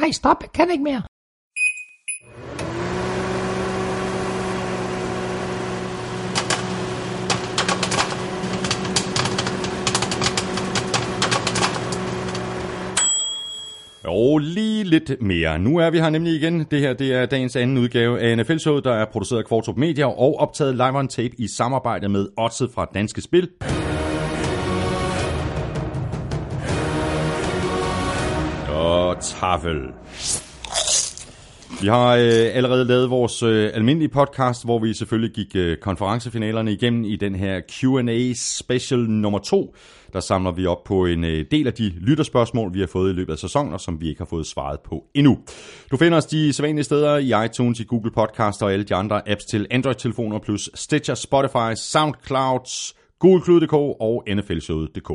Nej, stop, jeg kan ikke mere. Jo, lige lidt mere. Nu er vi her nemlig igen. Det her det er dagens anden udgave af NFL-showet, der er produceret af Kvartrup Media og optaget live on tape i samarbejde med Otse fra Danske Spil. Tafel. Vi har øh, allerede lavet vores øh, almindelige podcast, hvor vi selvfølgelig gik øh, konferencefinalerne igennem i den her Q&A special nummer 2. Der samler vi op på en øh, del af de lytterspørgsmål, vi har fået i løbet af sæsonen, og som vi ikke har fået svaret på endnu. Du finder os de sædvanlige steder i iTunes, i Google Podcast og alle de andre apps til Android-telefoner, plus Stitcher, Spotify, SoundCloud, Google.dk og NFLshowet.dk.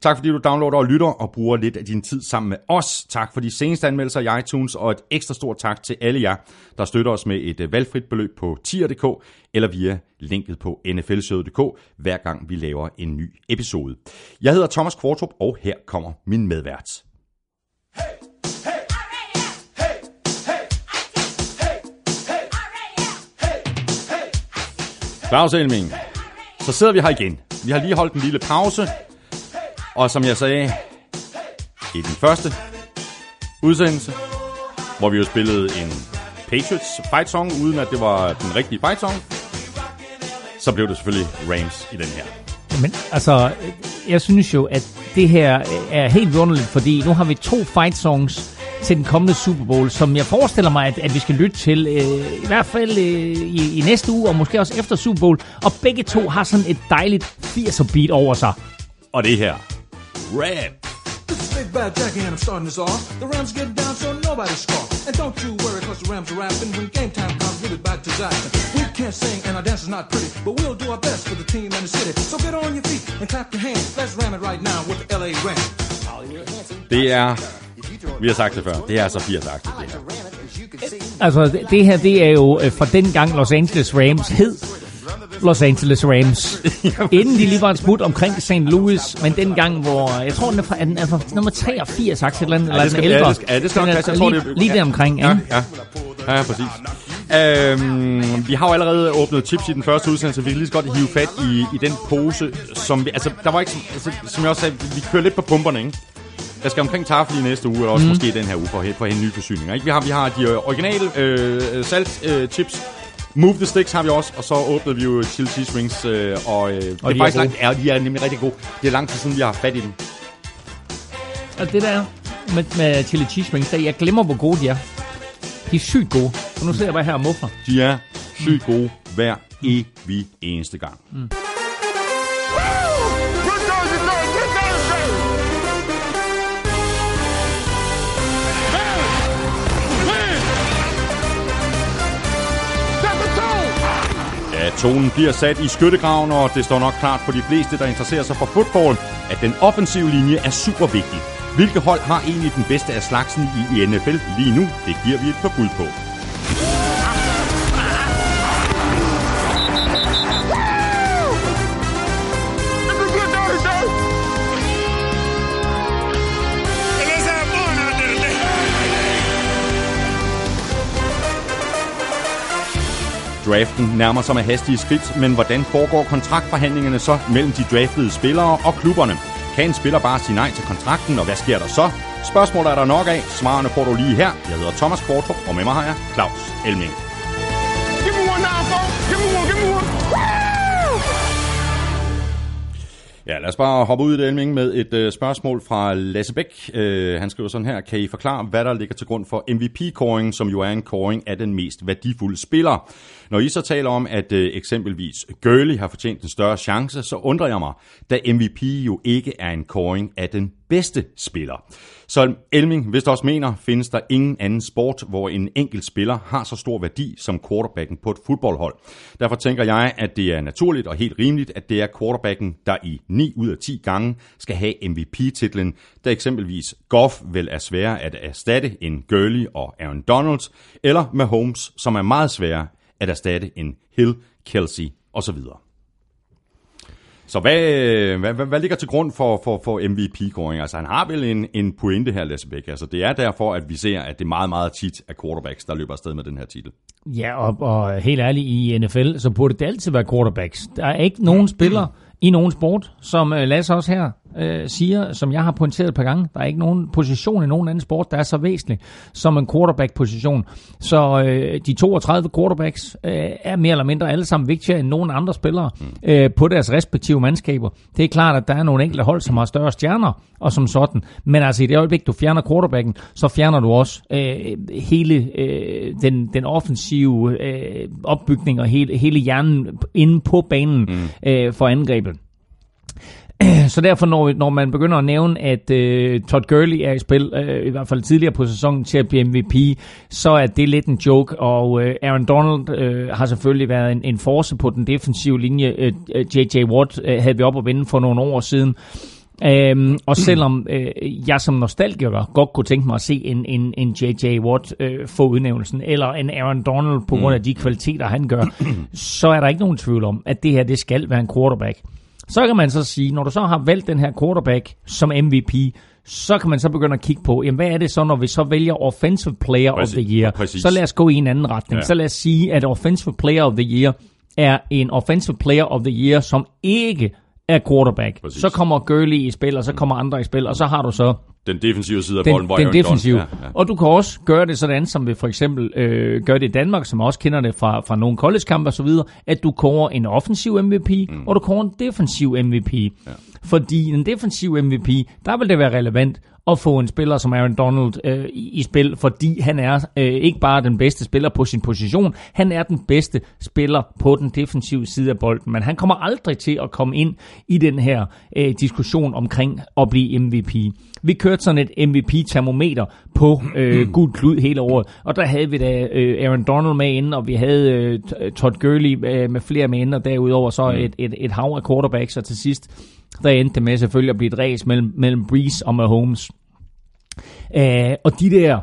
Tak fordi du downloader og lytter og bruger lidt af din tid sammen med os. Tak for de seneste anmeldelser i iTunes, og et ekstra stort tak til alle jer, der støtter os med et valgfrit beløb på tier.dk eller via linket på nflshowet.dk, hver gang vi laver en ny episode. Jeg hedder Thomas Kvartrup, og her kommer min medvært. Claus Elming, så sidder vi her igen. Vi har lige holdt en lille pause, og som jeg sagde i den første udsendelse, hvor vi jo spillede en Patriots fight song, uden at det var den rigtige fight song, så blev det selvfølgelig Rams i den her. Men altså, jeg synes jo, at det her er helt underligt, fordi nu har vi to fight songs til den kommende Super Bowl, som jeg forestiller mig, at, at vi skal lytte til, øh, i hvert fald øh, i, i næste uge, og måske også efter Super Bowl. Og begge to har sådan et dejligt 80'er beat over sig. Og det her, Rap. This is Big Bad Jackie and I'm starting this off. The Rams get down so nobody scoff. And don't you worry cause the Rams are rapping. When game time comes, give it back to Jackson. We can't sing and our dance is not pretty, but we'll do our best for the team and the city. So get on your feet and clap your hands. Let's ram it right now with the LA Rams. Det er, vi har sagt det før, det er så 80-agtigt det her. Altså, det, her, det er jo øh, fra den gang Los Angeles Rams hed Los Angeles Rams. Inden de lige var en smut omkring St. Louis, men den gang, hvor, jeg tror, den er fra, den er fra nummer 83, sagt et eller andet, eller det skal- den er ja, ældre. det skal- ja, det skal nok passe. Jeg tror, lige, det- lige ja. der omkring, Ja, ikke? ja. Ja, ja, præcis. Øhm, vi har jo allerede åbnet tips i den første udsendelse. Vi kan lige så godt hive fat i, i den pose, som vi, altså, der var ikke, altså, som jeg også sagde, vi kører lidt på pumperne, ikke? Jeg skal omkring tafel i næste uge, eller også mm. måske den her uge, for, for at hente nye forsyninger. Ikke? Vi, har, vi har de øh, originale øh, salt øh, chips. Move the Sticks har vi også, og så åbnede vi jo chili cheese rings, øh, og, øh, det Og er de faktisk er langt, ja, de er nemlig rigtig gode. Det er lang tid siden, vi har haft fat i dem. Og det der med, med chili cheese rings, der, jeg glemmer, hvor gode de er. De er sygt gode. Og nu sidder jeg bare her og muffler. De er sygt gode hver evig eneste gang. Mm. Ja, tonen bliver sat i skyttegraven, og det står nok klart for de fleste, der interesserer sig for fodbold, at den offensive linje er super vigtig. Hvilke hold har egentlig den bedste af slagsen i, NFL lige nu? Det giver vi et par bud på. Draften nærmer sig med hastige skridt, men hvordan foregår kontraktforhandlingerne så mellem de draftede spillere og klubberne? Kan en spiller bare sige nej til kontrakten, og hvad sker der så? Spørgsmål er der nok af. Svarene får du lige her. Jeg hedder Thomas Kvartrup, og med mig har jeg Claus Elming. Give me one now, folks. Give me one, give me one. Ja, lad os bare hoppe ud i det, Elming, med et øh, spørgsmål fra Lasse Bæk. Øh, han skriver sådan her, kan I forklare, hvad der ligger til grund for MVP-kåringen, som jo er en kåring af den mest værdifulde spiller? Når I så taler om, at øh, eksempelvis Gurley har fortjent en større chance, så undrer jeg mig, da MVP jo ikke er en kåring af den bedste spiller. Så Elming, hvis du også mener, findes der ingen anden sport, hvor en enkelt spiller har så stor værdi som quarterbacken på et fodboldhold. Derfor tænker jeg, at det er naturligt og helt rimeligt, at det er quarterbacken, der i 9 ud af 10 gange skal have MVP-titlen, da eksempelvis Goff vel er sværere at erstatte end Gurley og Aaron Donalds, eller Mahomes, som er meget sværere at erstatte en Hill, Kelsey osv. Så hvad, hvad, hvad, hvad ligger til grund for, for, for MVP-kåring? Altså han har vel en, en pointe her, Lasse Bæk. Altså det er derfor, at vi ser, at det meget, meget tit er quarterbacks, der løber afsted med den her titel. Ja, og, og helt ærligt, i NFL, så burde det altid være quarterbacks. Der er ikke nogen spiller i nogen sport, som øh, Lasse også her øh, siger, som jeg har pointeret et par gange. Der er ikke nogen position i nogen anden sport, der er så væsentlig som en quarterback-position. Så øh, de 32 quarterbacks øh, er mere eller mindre alle sammen vigtigere end nogen andre spillere øh, på deres respektive mandskaber. Det er klart, at der er nogle enkelte hold, som har større stjerner og som sådan. Men altså i det øjeblik, du fjerner quarterbacken, så fjerner du også øh, hele øh, den, den offensive øh, opbygning og hele, hele hjernen inde på banen mm. øh, for angrebet. Så derfor, når, når man begynder at nævne, at øh, Todd Gurley er i spil, øh, i hvert fald tidligere på sæsonen, til at blive MVP, så er det lidt en joke, og øh, Aaron Donald øh, har selvfølgelig været en, en force på den defensive linje. Øh, J.J. Watt øh, havde vi op at vinde for nogle år siden. Øhm, og selvom øh, jeg som nostalgiker godt kunne tænke mig at se en, en, en J.J. Watt øh, få udnævnelsen, eller en Aaron Donald på grund af de kvaliteter, han gør, så er der ikke nogen tvivl om, at det her det skal være en quarterback. Så kan man så sige, når du så har valgt den her quarterback som MVP, så kan man så begynde at kigge på, jamen hvad er det så, når vi så vælger Offensive Player Præcis, of the Year? præcis. Så lad os gå i en anden retning. Ja. Så lad os sige, at Offensive Player of the Year er en Offensive Player of the Year, som ikke er quarterback. Præcis. Så kommer Gurley i spil, og så kommer andre i spil, og så har du så Den defensive side af den, bolden, hvor den Aaron defensive. Ja, ja. Og du kan også gøre det sådan, som vi for eksempel øh, gør det i Danmark, som også kender det fra, fra nogle college-kampe og så videre, at du kårer en offensiv MVP, mm. og du kårer en defensiv MVP. Ja. Fordi en defensiv MVP, der vil det være relevant at få en spiller som Aaron Donald øh, i, i spil, fordi han er øh, ikke bare den bedste spiller på sin position, han er den bedste spiller på den defensive side af bolden, men han kommer aldrig til at komme ind i den her øh, diskussion omkring at blive MVP. Vi kørte sådan et MVP-termometer på øh, gul klud hele året, og der havde vi da øh, Aaron Donald med inde, og vi havde øh, T- Todd Gurley øh, med flere med inde, og derudover så et, et, et hav af quarterbacks, og til sidst der endte det med selvfølgelig at blive et race mellem, mellem Breeze og Mahomes. Øh, og de der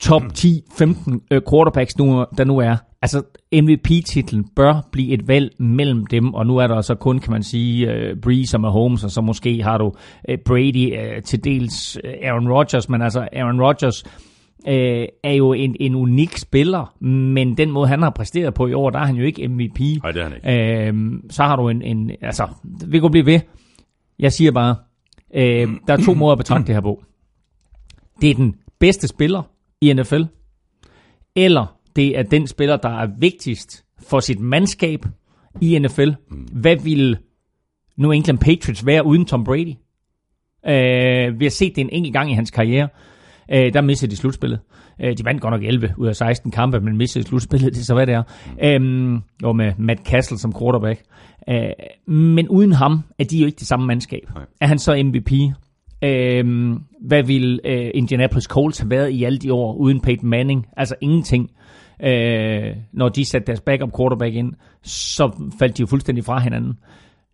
top 10-15 øh, quarterbacks, nu, der nu er, altså MVP-titlen bør blive et valg mellem dem, og nu er der så kun, kan man sige, øh, Breeze og Mahomes, og så måske har du øh, Brady, øh, til dels øh, Aaron Rodgers, men altså Aaron Rodgers øh, er jo en, en unik spiller, men den måde, han har præsteret på i år, der er han jo ikke MVP. Nej, det er han ikke. Øhm, så har du en, en, altså, vi kan blive ved. Jeg siger bare, øh, der er to måder at betragte det her på. Det er den bedste spiller i NFL, eller det er den spiller, der er vigtigst for sit mandskab i NFL. Hvad ville New England Patriots være uden Tom Brady? Øh, vi har set det en enkelt gang i hans karriere. Øh, der mistede de slutspillet. Øh, de vandt godt nok 11 ud af 16 kampe, men mistede slutspillet, det er så hvad det er. Øh, og med Matt Castle som quarterback. Øh, men uden ham er de jo ikke det samme mandskab. Nej. Er han så MVP? Øh, hvad ville øh, Indianapolis Colts have været i alle de år uden Peyton Manning? Altså ingenting. Øh, når de satte deres backup quarterback ind, så faldt de jo fuldstændig fra hinanden.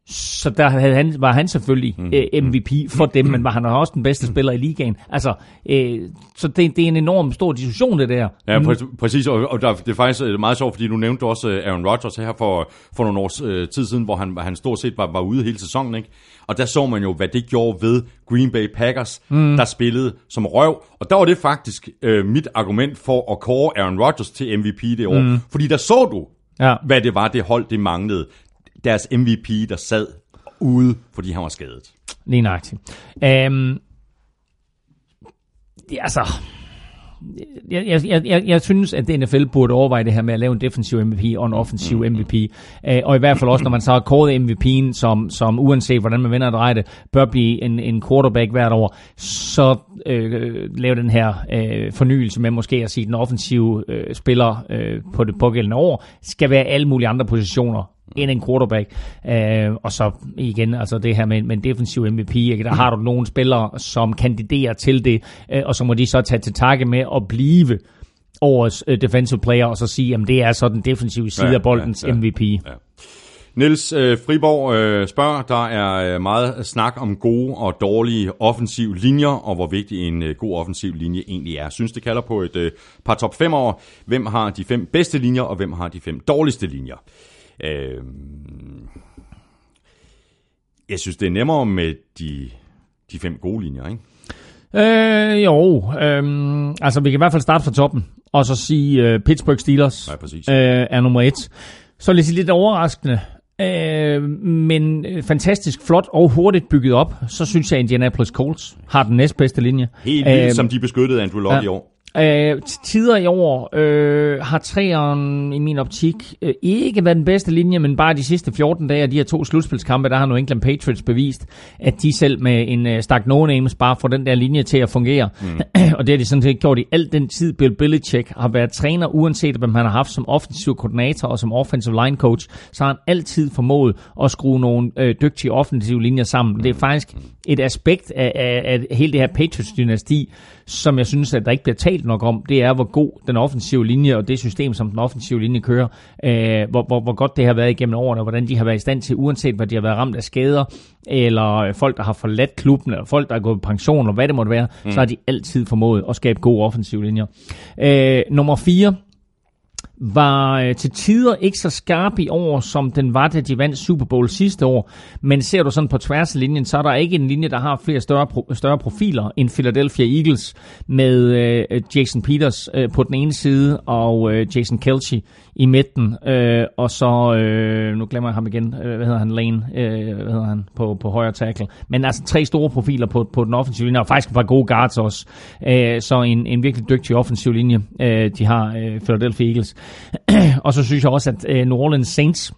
Så der havde han, var han selvfølgelig Mhm. øh, MVP for dem, men var han også den bedste spiller i ligaen. Altså, øh, så det, det er en enorm stor diskussion, det der. Ja, præ- præcis, og, og der, det er faktisk øh, meget sjovt, fordi du nævnte også øh, Aaron Rodgers her for, for nogle års øh, tid siden, hvor han, han stort set var, var ude hele sæsonen, ikke? Og der så man jo, hvad det gjorde ved Green Bay Packers, mm. der spillede som røv. Og der var det faktisk øh, mit argument for at kåre Aaron Rodgers til MVP det år. Mm. Fordi der så du, Ja. hvad det var, det hold, det manglede. Deres MVP, der sad ude, fordi han var skadet. Lige nøjagtigt. Det, altså, jeg, jeg, jeg, jeg, jeg synes, at NFL burde overveje det her med at lave en defensiv MVP og en offensiv MVP. Øh, og i hvert fald også, når man så har kåret MVP'en, som, som uanset hvordan man vender og drejer det, bør blive en, en quarterback hvert år, så øh, lave den her øh, fornyelse med måske at sige, at den offensive øh, spiller øh, på det pågældende år skal være alle mulige andre positioner end en quarterback. Øh, og så igen, altså det her med, med en defensiv MVP, ikke? der har du nogle spillere, som kandiderer til det, øh, og så må de så tage til takke med at blive årets øh, defensive player, og så sige, at det er så den defensive side Ja, af boldens ja, ja. MVP. Ja. Niels øh, Friborg øh, spørger, der er øh, meget snak om gode og dårlige offensiv linjer, og hvor vigtig en øh, god offensiv linje egentlig er. Synes, det kalder på et øh, par top 5 år. Hvem har de fem bedste linjer, og hvem har de fem dårligste linjer? Øh, Jeg synes, det er nemmere med de, de fem gode linjer, ikke? Øh, jo, øh, altså vi kan i hvert fald starte fra toppen, og så sige øh, Pittsburgh Steelers Ja, præcis. øh, er nummer et. Så sige lidt overraskende, øh, men øh, fantastisk flot og hurtigt bygget op, så synes jeg, Indianapolis Colts har den næstbedste linje. Helt vildt, Øh, som de beskyttede Andrew Luck ja. i år. Øh, tider i år øh, har træeren i min optik øh, ikke været den bedste linje, men bare de sidste 14 dage af de her to slutspilskampe, der har New England Patriots bevist, at de selv med en øh, stak no-names bare får den der linje til at fungere. Mm. og det har de sådan set gjort i al den tid, Bill Belichick har været træner, uanset hvem han har haft som offensiv koordinator og som offensive line coach, så har han altid formået at skrue nogle øh, dygtige offensive linjer sammen. Det er faktisk et aspekt af, af, af hele det her Patriots-dynasti, som jeg synes, at der ikke bliver talt nok om, det er, hvor god den offensive linje og det system, som den offensive linje kører, øh, hvor, hvor, hvor godt det har været igennem årene, og hvordan de har været i stand til, uanset hvad de har været ramt af skader, eller folk, der har forladt klubben, eller folk, der er gået på pension, eller hvad det måtte være, mm. så har de altid formået at skabe gode offensive linjer. Øh, nummer 4, var øh, til tider ikke så skarp i år, som den var, da de vandt Super Bowl sidste år. Men ser du sådan på tværs af linjen, så er der ikke en linje, der har flere større, pro- større profiler end Philadelphia Eagles, med øh, Jason Peters øh, på den ene side, og øh, Jason Kelce i midten, øh, og så, øh, nu glemmer jeg ham igen, øh, hvad hedder han, Lane, øh, hvad hedder han, på, på højre tackle. Men altså tre store profiler på, på den offensive linje, og faktisk et par gode guards også. Øh, så en, en virkelig dygtig offensiv linje, øh, de har øh, Philadelphia Eagles. og så synes jeg også, at øh, New Orleans Saints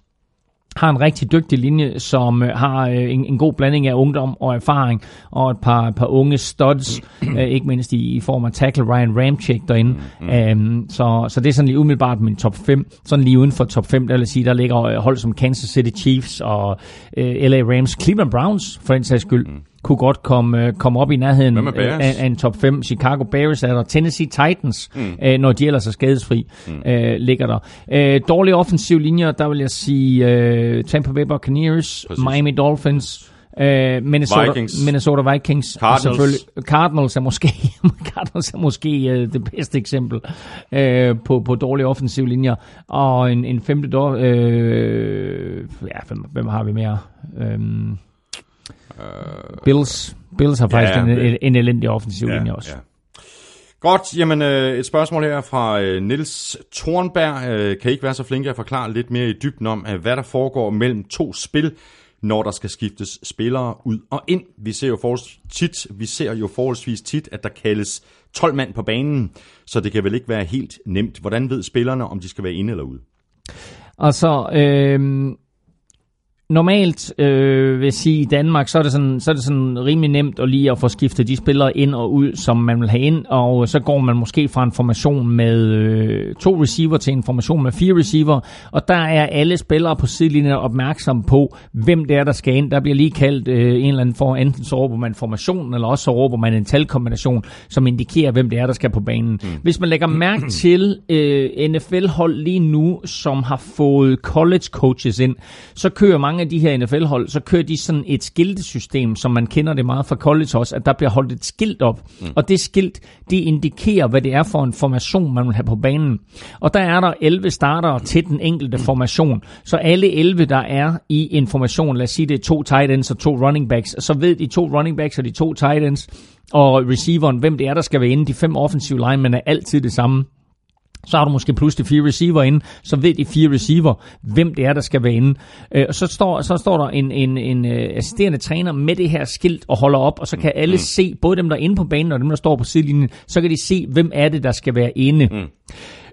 har en rigtig dygtig linje, som øh, har øh, en, en god blanding af ungdom og erfaring, og et par, par unge studs, øh, ikke mindst i, i form af tackle Ryan Ramchick derinde. Mm. Um, så, så det er sådan lige umiddelbart min top 5. Sådan lige uden for top 5, der vil sige, der ligger øh, hold som Kansas City Chiefs og øh, LA Rams, Cleveland Browns for den sags skyld. Mm kunne godt komme, øh, komme op i nærheden af, af en top 5. Chicago Bears er der, Tennessee Titans, mm. øh, når de ellers er skadesfri, mm. øh, ligger der. Øh, dårlige offensive linjer, der vil jeg sige øh, Tampa Bay Buccaneers, Præcis. Miami Dolphins, øh, Minnesota Vikings. Minnesota Vikings. og Cardinals. selvfølgelig- Cardinals er måske, Cardinals er måske øh, det bedste eksempel øh, på, på dårlige offensive linjer. Og en, en femte dår, øh, ja, hvem, hvem har vi mere? Øhm, Bills. Bills har faktisk Ja, en, en, en elendig offensiv linje også. Ja. Godt, jamen øh, et spørgsmål her fra øh, Nils Thornberg. Øh, kan I ikke være så flinke at forklare lidt mere i dybden om, øh, hvad der foregår mellem to spil, når der skal skiftes spillere ud og ind? Vi ser jo forholdsvis tit, vi ser jo forholdsvis tit, at der kaldes 12 mand på banen, så det kan vel ikke være helt nemt. Hvordan ved spillerne, om de skal være inde eller ude? Altså, øh, normalt øh, vil sige, i Danmark, så er, det sådan, så er det sådan rimelig nemt at lige at få skiftet de spillere ind og ud, som man vil have ind, og så går man måske fra en formation med øh, to receiver til en formation med fire receiver, og der er alle spillere på sidelinjen opmærksomme på, hvem det er, der skal ind. Der bliver lige kaldt øh, en eller anden for, enten så råber man formationen, eller også så råber man en talkombination, som indikerer, hvem det er, der skal på banen. Mm. Hvis man lægger mærke til øh, NFL-hold lige nu, som har fået college coaches ind, så kører mange af de her NFL-hold, så kører de sådan et skiltesystem, som man kender det meget fra college også, at der bliver holdt et skilt op. Mm. Og det skilt, det indikerer, hvad det er for en formation, man vil have på banen. Og der er der 11 starter til den enkelte formation. Så alle 11, der er i en formation, lad os sige, det er to tight ends og to running backs, så ved de to running backs og de to tight ends og receiveren, hvem det er, der skal være inde. De fem offensive linemen er altid det samme. Så har du måske pludselig fire receiver inde, så ved de fire receiver, hvem det er, der skal være inde. Øh, Og så står, så står der en, en, en øh, assisterende træner med det her skilt og holder op, og så kan alle se, både dem, der er inde på banen og dem, der står på sidelinjen, så kan de se, hvem er det, der skal være inde. Mm.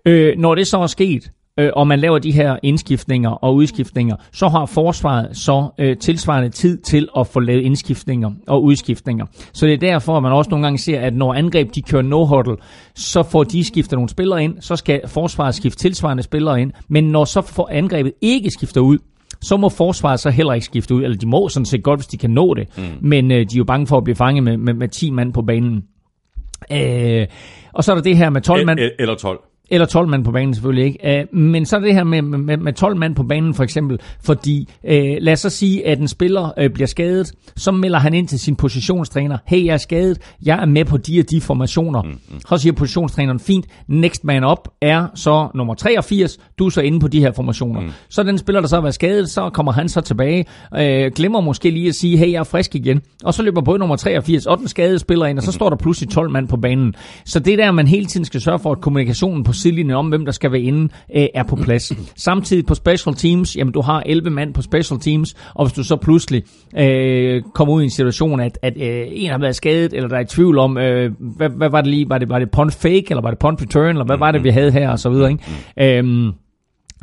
Øh, når det så er sket, øh, og man laver de her indskiftninger og udskiftninger, så har forsvaret så øh, tilsvarende tid til at få lavet indskiftninger og udskiftninger. Så det er derfor, at man også nogle gange ser, at når angreb de kører no-huddle, så får de skiftet nogle spillere ind, så skal forsvaret skifte tilsvarende spillere ind, men når så får angrebet ikke skifter ud, så må forsvaret så heller ikke skifte ud, eller de må sådan set godt, hvis de kan nå det, mm. men øh, de er jo bange for at blive fanget med, med, med 10 mand på banen. Øh, og så er der det her med 12 mand. Eller 12. Eller 12 mand på banen selvfølgelig ikke. Uh, men så det her med, med, med 12 mand på banen for eksempel, fordi uh, lad os så sige, at en spiller uh, bliver skadet, så melder han ind til sin positionstræner, hey, jeg er skadet, jeg er med på de og de formationer. Mm, mm. Så siger positionstræneren, fint, next man up er så nummer 83, du er så inde på de her formationer. Mm. Så den spiller, der så har været skadet, så kommer han så tilbage, uh, glemmer måske lige at sige, hey, jeg er frisk igen, og så løber både nummer 83 og den skadede spiller ind, og så står der pludselig 12 mand på banen. Så det der, man hele tiden skal sørge for, at kommunikationen på sidelinjen om, hvem der skal være inde, øh, er på plads. Samtidig på special teams, jamen du har 11 mand på special teams, og hvis du så pludselig øh, kommer ud i en situation, at, at øh, en har været skadet, eller der er i tvivl om, øh, hvad, hvad var det lige, var det, var det punt fake, eller var det punt return, eller hvad var det, vi havde her, og så videre, ikke? Øh,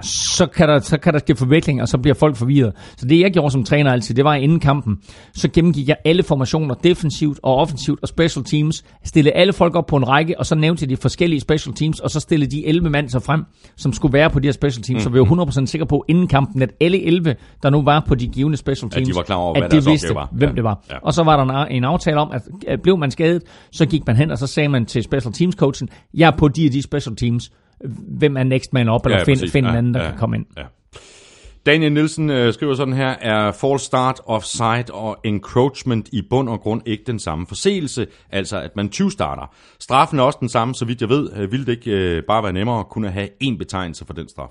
så kan, der, så kan der ske forvikling, og så bliver folk forvirret. Så det jeg gjorde som træner altid, det var inden kampen, så gennemgik jeg alle formationer, defensivt og offensivt og special teams, stillede alle folk op på en række, og så nævnte de forskellige special teams, og så stillede de 11 mand så frem, som skulle være på de her special teams, mm. så vi var 100% sikre på inden kampen, at alle 11, der nu var på de givende special teams, at de var klar over, at hvad de vidste, var. hvem ja. det var. Ja. Og så var der en aftale om, at, at blev man skadet, så gik man hen, og så sagde man til special teams coachen, jeg er på de og de special teams, hvem er next man up, eller ja, find, find en anden, der ja, kan komme ind. Ja. Daniel Nielsen øh, skriver sådan her, er false start, offside og encroachment i bund og grund ikke den samme forseelse, altså at man 20 starter. Straffen er også den samme, så vidt jeg ved. Øh, ville det ikke øh, bare være nemmere at kunne have én betegnelse for den straf?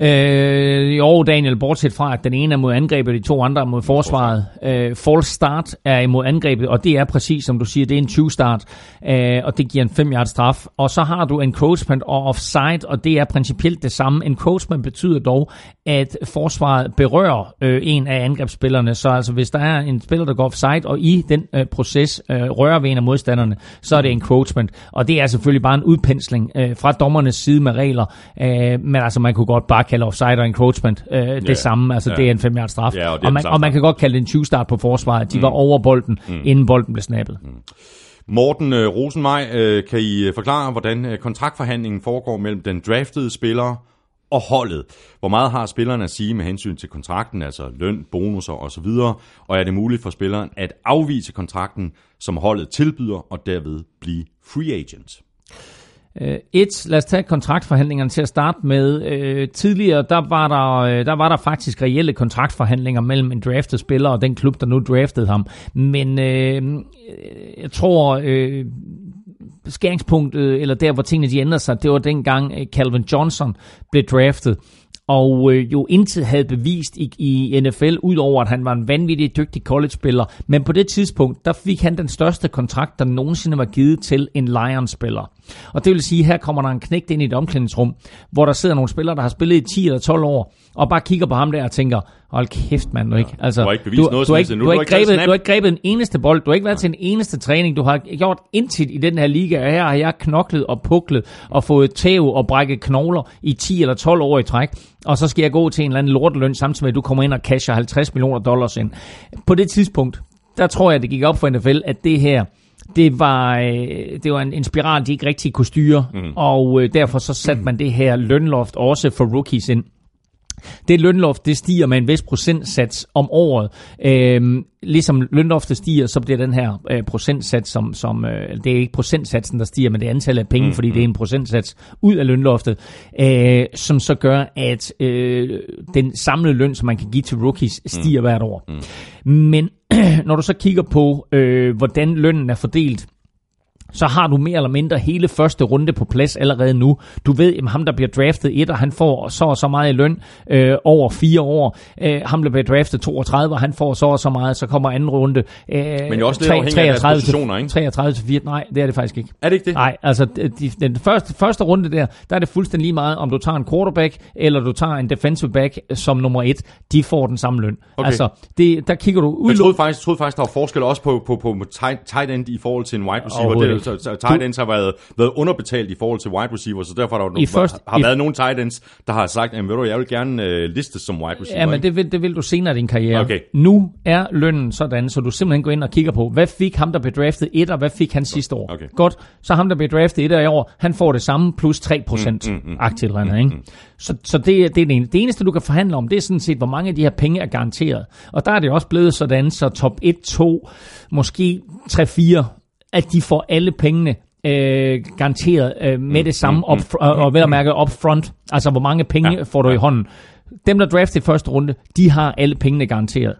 Øh, jo, Daniel, bortset fra, at den ene er mod angrebet, de to andre er mod forsvaret. Øh, false start er imod angrebet, og det er præcis, som du siger, det er en 20 start, øh, og det giver en 5 yard straf. Og så har du encroachment og offside, og det er principielt det samme. Encroachment betyder dog, at forsvaret berører øh, en af angrebsspillerne. Så altså, hvis der er en spiller, der går offside, og i den øh, proces øh, rører ved en af modstanderne, så er det encroachment. Og det er selvfølgelig bare en udpensling øh, fra dommernes side med regler. Øh, men altså, man kunne godt bare kalde offside og encroachment øh, det ja, samme. Altså, ja. det er en 5 yard straf. Ja, og, og, man, og man kan godt kalde det en 20 start på forsvaret. De mm. var over bolden, mm. inden bolden blev snappet. Mm. Morten øh, Rosenmaj, øh, kan I forklare, hvordan øh, kontraktforhandlingen foregår mellem den draftede spiller og holdet. Hvor meget har spilleren at sige med hensyn til kontrakten, altså løn, bonusser osv., og er det muligt for spilleren at afvise kontrakten, som holdet tilbyder, og derved blive free agent? Øh, et, lad os tage kontraktforhandlingerne til at starte med. Uh, tidligere, der var der, øh, der var der faktisk reelle kontraktforhandlinger mellem en draftet spiller og den klub, der nu draftede ham. Men øh, jeg tror, øh, skæringspunktet, eller der, hvor tingene de ændrede sig, det var dengang øh, Calvin Johnson blev draftet, og øh, jo intet havde bevist i, i NFL, udover at han var en vanvittig dygtig college-spiller. Men på det tidspunkt, der fik han den største kontrakt, der nogensinde var givet til en Lions-spiller. Og det vil sige, her kommer der en knægt ind i et omklædningsrum, hvor der sidder nogle spillere, der har spillet i 10 eller 12 år, og bare kigger på ham der og tænker, hold kæft mand, du ikke. Altså, du har ikke bevist du, noget du, har ikke, du, har ikke grebet, du har ikke grebet en eneste bold, du har ikke været ja. til en eneste træning, du har gjort intet i den her liga, og her har jeg knoklet og puklet og fået tæv og brækket knogler i 10 eller 12 år i træk, og så skal jeg gå til en eller anden lorteløn, samtidig med at du kommer ind og casher 50 millioner dollars ind. På det tidspunkt, der tror jeg, det gik op for NFL, at det her, det var, øh, det var en, en spiral, de ikke rigtig kunne styre, mm. og øh, derfor så satte man det her lønloft også for rookies ind. Det lønloft, det stiger med en vis procentsats om året. Øhm, ligesom lønloftet stiger, så bliver den her øh, procentsats, som, som øh, det er ikke procentsatsen, der stiger, men det er antallet af penge, mm, fordi mm. det er en procentsats ud af lønloftet, øh, som så gør, at øh, den samlede løn, som man kan give til rookies, stiger mm. hvert år. Mm. Men når du så kigger på, øh, hvordan lønnen er fordelt, så har du mere eller mindre hele første runde på plads allerede nu. Du ved, at ham, der bliver draftet et, og han får så og så meget i løn øh, over fire år. Øh, ham, der bliver draftet 32, og han får så og så meget, så kommer anden runde. Øh, Men jo også lidt 3, afhængig 33 af positioner, ikke? 33 til 4, nej, det er det faktisk ikke. Er det ikke det? Nej, altså de, den første, første runde der, der er det fuldstændig lige meget, om du tager en quarterback, eller du tager en defensive back som nummer et. De får den samme løn. Okay. Altså, det, der kigger du ud. Jeg troede faktisk, troede faktisk, der var forskel også på, på, på tight, tight end i forhold til en wide receiver. Det, så, så tight ends har været, været underbetalt i forhold til wide receivers, så derfor har der I først, har i, været nogle tight ends, der har sagt, at jeg vil gerne uh, listes som wide receiver. Ja, men det vil, det vil du senere i din karriere. Okay. Nu er lønnen sådan, så du simpelthen går ind og kigger på, hvad fik ham, der blev draftet et, og hvad fik han sidste år. Okay. Godt, så ham, der blev draftet et i år, han får det samme plus 3% mm, mm, mm, aktivt, mm, ikke? Mm. Så, så det, det er det ene. Det eneste, du kan forhandle om, det er sådan set, hvor mange af de her penge er garanteret. Og der er det også blevet sådan, så top 1, 2, måske 3, 4, at de får alle pengene øh, garanteret øh, med det samme, op, og, og vel at mærke up front, altså hvor mange penge Ja. ja. får du i hånden. Dem, der draftede i første runde, de har alle pengene garanteret.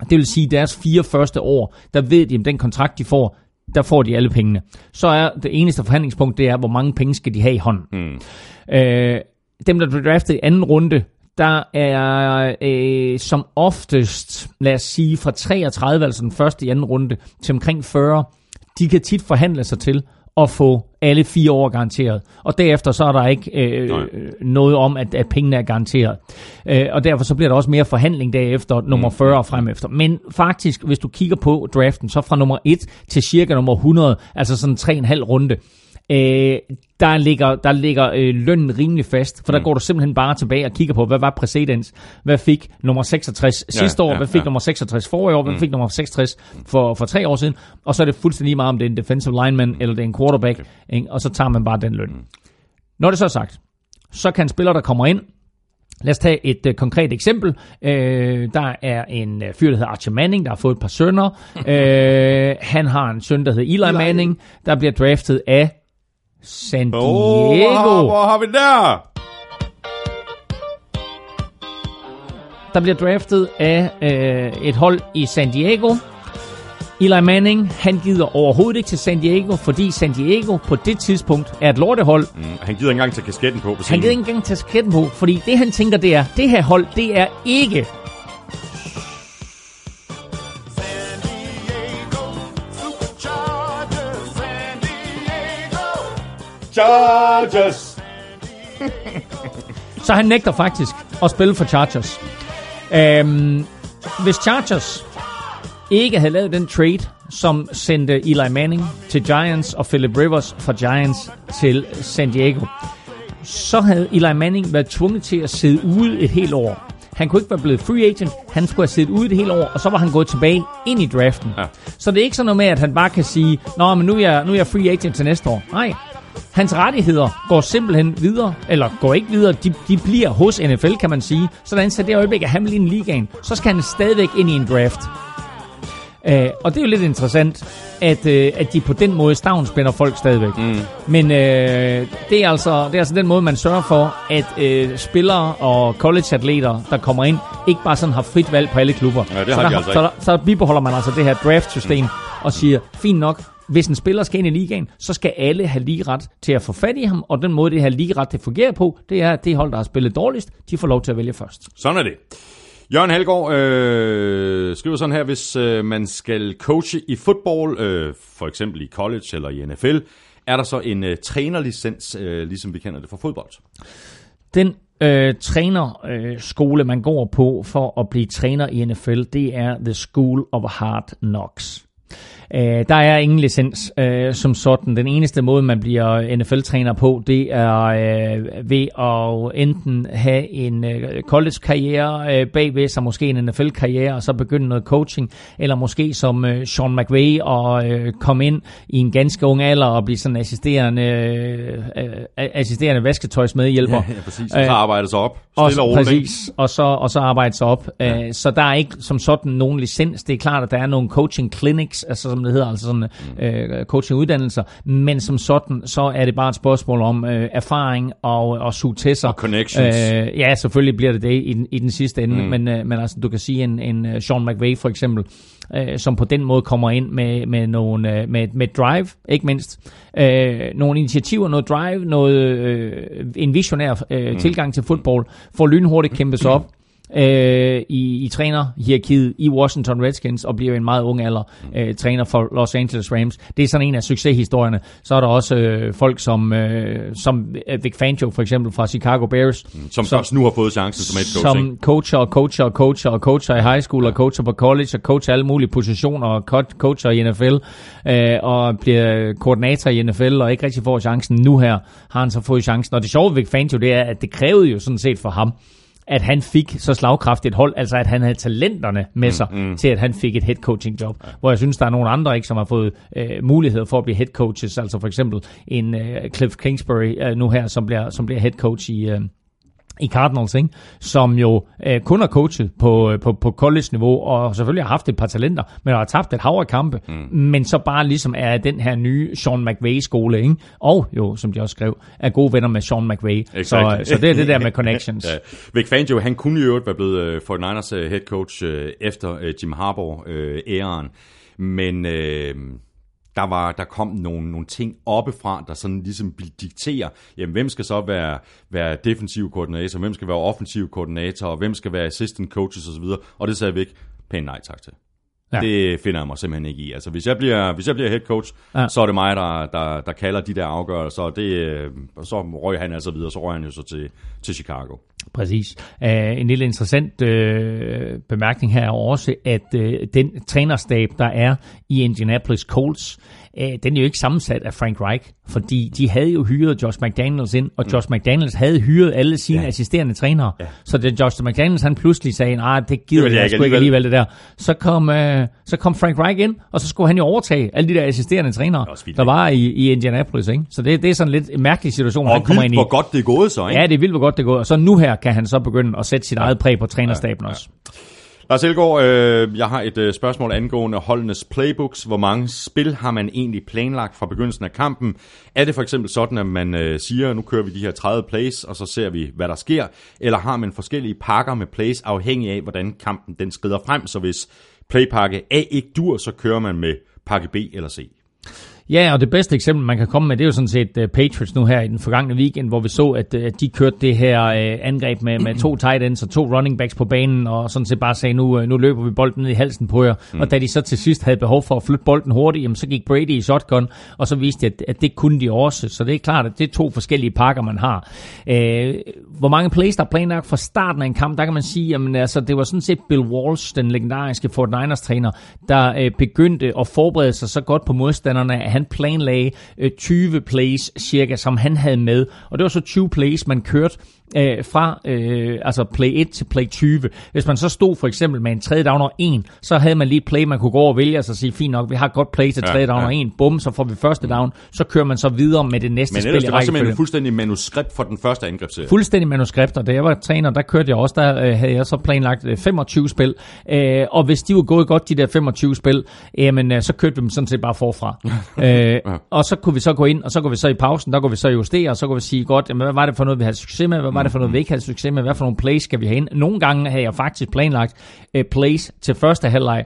Det vil sige, deres fire første år, der ved de, om den kontrakt, de får, der får de alle pengene. Så er det eneste forhandlingspunkt, det er, hvor mange penge skal de have i hånden. Mm. Øh, dem, der blev draftet i anden runde, der er øh, som oftest, lad os sige, fra 33, altså den første i anden runde, til omkring 40, de kan tit forhandle sig til at få alle fire år garanteret. Og derefter så er der ikke øh, Nej. noget om, at, at pengene er garanteret. Øh, og derfor så bliver der også mere forhandling derefter, nummer 40 og frem efter. Men faktisk, hvis du kigger på draften, så fra nummer 1 til cirka nummer 100, altså sådan 3,5 runde, øh, der ligger, der ligger øh, lønnen rimelig fast, for der går du simpelthen bare tilbage og kigger på, hvad var præcedens? Hvad fik nummer 66 sidste år? ja, Hvad fik ja. nummer 66 forrige år? Hvad fik nummer 66 for, for tre år siden? Og så er det fuldstændig lige meget, om det er en defensive lineman, eller det er en quarterback, ikke? og så tager man bare den løn. Når det så er sagt, så kan en spiller, der kommer ind, Lad os tage et øh, konkret eksempel. Øh, der er en øh, fyr, der hedder Archie Manning, der har fået et par sønner. øh, han har en søn, der hedder Eli, Eli. Manning, der bliver draftet af San Diego. hvor, har- hvor har vi der? der bliver draftet af øh, et hold i San Diego. Eli Manning, han gider overhovedet ikke til San Diego, fordi San Diego på det tidspunkt er et lortehold. Mm, han gider ikke engang tage kasketten på. på Han gider ikke engang tage skatten på, fordi det han tænker, det er, det her hold, det er ikke Chargers! Så han nægter faktisk at spille for Chargers. Øhm, hvis Chargers ikke havde lavet den trade, som sendte Eli Manning til Giants og Philip Rivers fra Giants til San Diego, så havde Eli Manning været tvunget til at sidde ude et helt år. Han kunne ikke være blevet free agent, han skulle have siddet ude et helt år, og så var han gået tilbage ind i draften. Ja. Så det er ikke sådan noget med, at han bare kan sige, Nå, men nu er jeg, nu er jeg free agent til næste år. Nej, hans rettigheder går simpelthen videre, eller går ikke videre, de, de bliver hos NFL, kan man sige. Sådan så det øjeblik, at han ind i ligaen, så skal han stadigvæk ind i en draft. Uh, og det er jo lidt interessant, at, uh, at de på den måde stavnspænder folk stadigvæk. Mm. Men uh, det, er altså, det er altså den måde, man sørger for, at uh, spillere og college-atleter, der kommer ind, ikke bare sådan har frit valg på alle klubber. Ja, det så, har de der, altså så, der, så bibeholder man altså det her draft-system og siger, fint nok, hvis en spiller skal ind i ligaen, så skal alle have lige ret til at få fat i ham, og den måde, det her lige ret til fungerer på, det er, at det hold, der har spillet dårligst, de får lov til at vælge først. Sådan er det. Jørgen Halgaard øh, skriver sådan her, hvis øh, man skal coache i fodbold, øh, for eksempel i college eller i NFL, er der så en øh, trænerlicens, øh, ligesom vi kender det fra fodbold? Den øh, trænerskole, øh, man går på for at blive træner i NFL, det er The School of Hard Knocks. Øh, der er ingen licens øh, som sådan. Den eneste måde, man bliver NFL-træner på, det er øh, ved at enten have en øh, college-karriere øh, bagved sig, måske en NFL-karriere, og så begynde noget coaching, eller måske som øh, Sean McVay og øh, komme ind i en ganske ung alder og blive sådan assisterende, øh, øh, assisterende vasketøjsmedhjælper. Ja, præcis. Og så arbejder sig op. Og, og præcis, og så, og så arbejde sig op. Ja. Så der er ikke som sådan nogen licens. Det er klart, at der er nogle coaching clinics, altså som det hedder, altså sådan Mm. øh, coaching uddannelser, men som sådan, så er det bare et spørgsmål om øh, erfaring og, og suge til sig. Og connections. Øh, ja, selvfølgelig bliver det det i, den- i den sidste ende, mm. men, øh, men altså, du kan sige en, en øh, Sean McVay for eksempel, øh, som på den måde kommer ind med, med, nogle, øh, med, med drive, ikke mindst. Øh, nogle initiativer, noget drive, noget, øh, en visionær øh, mm. tilgang til fodbold, får lynhurtigt kæmpet sig op øh, i, i trænerhierarkiet i Washington Redskins og bliver en meget ung alder øh, træner for Los Angeles Rams. Det er sådan en af succeshistorierne. Så er der også øh, folk som, øh, som øh, Vic Fangio for eksempel fra Chicago Bears, Som først nu har fået chancen som head coach. ikke? som coacher og coacher og coacher og coacher i high school og coacher på college og coacher alle mulige positioner og co- coacher i NFL øh, og bliver koordinator i NFL og ikke rigtig får chancen nu her, har han så fået chancen. Og det sjove ved Vic Fangio, det er, at det krævede jo sådan set for ham, at han fik så slagkraftigt et hold, altså at han havde talenterne med sig mm, mm. til, at han fik et head coaching job. Ja. Hvor jeg synes, der er nogle andre, ikke, som har fået øh, mulighed for at blive head coaches, altså for eksempel en øh, Cliff Kingsbury øh, nu her, som bliver, som bliver head coach i, øh, i Cardinals, ikke? som jo øh, kun har coachet på, øh, på, på college-niveau, og selvfølgelig har haft et par talenter, men har tabt et hav af kampe, mm. men så bare ligesom er den her nye Sean McVay-skole, ikke? og jo, som de også skrev, er gode venner med Sean McVay. Så, Exakt. så det er det der med connections. Ja. Vic Fangio, han kunne jo være blevet uh, 49ers uh, head coach uh, efter Jim Harbaugh-æren, men uh, der, var, der kom nogle, nogle ting oppefra, der sådan ligesom ville diktere, jamen, hvem skal så være, være defensiv koordinator, hvem skal være offensiv koordinator, og hvem skal være assistant coaches osv., og det sagde Vic pænt nej tak til. Ja. Det finder jeg mig simpelthen ikke i. Altså, hvis jeg bliver, hvis jeg bliver head coach, Ja. så er det mig, der, der, der kalder de der afgørelser, og det, øh, så røg han altså videre, så røg han jo så til, til Chicago. Præcis. Uh, en lille interessant uh, bemærkning her er også, at uh, den trænerstab, der er i Indianapolis Colts, uh, den er jo ikke sammensat af Frank Reich, fordi de havde jo hyret Josh McDaniels ind, og Josh McDaniels havde hyret alle sine ja. Assisterende trænere. Ja. Så da Josh McDaniels han pludselig sagde, nej, det gider Det jeg, jeg sgu ikke alligevel det der, så kom, uh, så kom Frank Reich ind, og så skulle han jo overtage alle de der assisterende trænere, vildt, der var i, i Indianapolis. Ikke? Så det, det er sådan lidt en mærkelig situation, han Og kommer ind vildt, i. hvor godt det er gået så, ikke? Ja, det er vildt, hvor godt det går. Og så nu her kan han så begynde at sætte sit eget præg på trænerstaben også. Lars Elgaard, øh, jeg har et øh, spørgsmål angående holdenes playbooks. Hvor mange spil har man egentlig planlagt fra begyndelsen af kampen? Er det for eksempel sådan, at man øh, siger, nu kører vi de her 30 plays, og så ser vi, hvad der sker? Eller har man forskellige pakker med plays, afhængig af, hvordan kampen den skrider frem? Så hvis playpakke A ikke dur, så kører man med pakke B eller C. Ja, og det bedste eksempel, man kan komme med, det er jo sådan set uh, Patriots nu her i den forgangne weekend, hvor vi så, at, uh, at de kørte det her uh, angreb med, med to tight ends og to running backs på banen, og sådan set bare sagde, nu, uh, nu løber vi bolden ned i halsen på jer. Mm. Og da de så til sidst havde behov for at flytte bolden hurtigt, jamen, så gik Brady i shotgun, og så viste de, at, at det kunne de også. Så det er klart, at det er to forskellige pakker, man har. Uh, hvor mange plays, der er planlagt fra starten af en kamp, der kan man sige, jamen, altså, det var sådan set Bill Walsh, den legendariske 49ers-træner, der uh, begyndte at forberede sig så godt på modstanderne, han planlagde øh, 20 plays cirka, som han havde med. Og det var så 20 plays, man kørte øh, fra øh, altså play 1 til play 20. Hvis man så stod for eksempel med en tredje down og en, så havde man lige play, man kunne gå over og vælge, og så sige, fint nok, vi har godt play til Ja, tredje down ja. og en, bum, så får vi første down, så kører man så videre med det næste Men spil i det var simpelthen et fuldstændig manuskript for den første angrebsserie. Fuldstændig manuskript, og da jeg var træner, der kørte jeg også, der øh, havde jeg så planlagt øh, 25 spil, øh, og hvis de var gået godt, de der 25 spil, jamen, øh, så kørte vi dem sådan set bare forfra. øh, og så kunne vi så gå ind, og så går vi så i pausen, der går vi så justere, og så går vi sige, godt, jamen, hvad var det for noget, vi havde succes med, var det for noget, vi ikke havde succes med, hvad for nogle plays skal vi have ind. Nogle gange havde jeg faktisk planlagt øh, plays til første halvleg,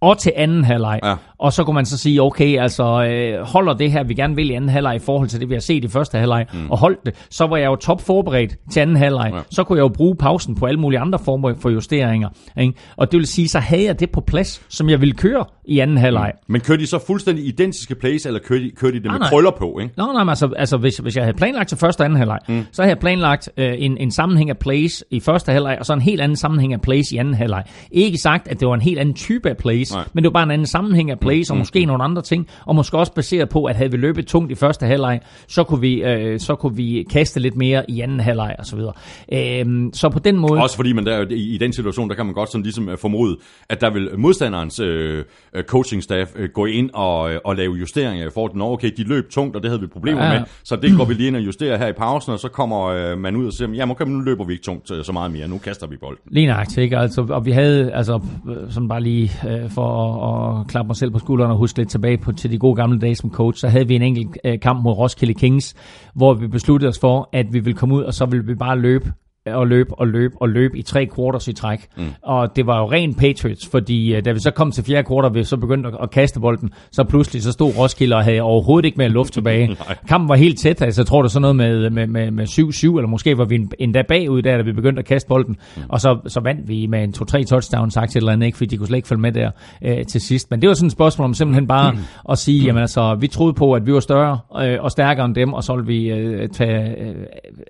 og til anden halvleg. Ja. Og så kunne man så sige, okay, altså øh, holder det her, vi gerne vil i anden halvleg i forhold til det, vi har set i første halvleg, mm. og holdt det, så var jeg jo top forberedt til anden halvleg. Ja. Så kunne jeg jo bruge pausen på alle mulige andre former for justeringer. Ikke? Og det vil sige, så havde jeg det på plads, som jeg ville køre i anden halvleg. Mm. Men kører de så fuldstændig identiske plays, eller kører de, kører de det med nej. krøller på, ikke? Nå, nej, men altså, altså hvis, hvis jeg havde planlagt til første og anden halvleg, mm. så havde jeg planlagt øh, en, en sammenhæng af plays i første halvleg, og så en helt anden sammenhæng af plays i anden halvleg. Ikke sagt, at det var en helt anden type af plays, Nej. men det var bare en anden sammenhæng af plays, og måske nogle andre ting, og måske også baseret på, at havde vi løbet tungt i første halvleg, så kunne vi, øh, så kunne vi kaste lidt mere i anden halvleg og så videre. Øhm, så på den måde... Også fordi man der, i, i den situation, der kan man godt sådan ligesom øh, formode, at der vil modstanderens øh, øh, coaching-staff øh, gå ind og, øh, og lave justeringer i forhold til, "Nå, okay, de løb tungt, og det havde vi problemer Ja, med, så det går vi lige ind og justerer her i pausen, og så kommer øh, man ud og siger, jamen okay, nu løber vi ikke tungt øh, så meget mere, nu kaster vi bold. Lige nøjagtigt, ikke? Altså, og vi havde, altså, øh, sådan bare lige øh, for at, at klappe mig selv på skulderen og huske lidt tilbage på, til de gode gamle dage som coach, så havde vi en enkelt øh, kamp mod Roskilde Kings, hvor vi besluttede os for, at vi ville komme ud, og så ville vi bare løbe og løb og løb og løb i tre quarters i træk. Mm. Og det var jo ren Patriots, fordi uh, da vi så kom til fjerde quarter, vi så begyndte at, kaste bolden, så pludselig så stod Roskilde og havde overhovedet ikke mere luft tilbage. Kampen var helt tæt, altså jeg tror det var sådan noget med, med, med, med 7-7, eller måske var vi en- endda bagud der, da vi begyndte at kaste bolden. Mm. Og så, så vandt vi med en 2-3 touchdowns, sagt eller andet, ikke, fordi de kunne slet ikke følge med der øh, til sidst. Men det var sådan et spørgsmål om simpelthen bare mm. at sige, jamen altså, vi troede på, at vi var større øh, og stærkere end dem, og så ville vi øh, tage øh,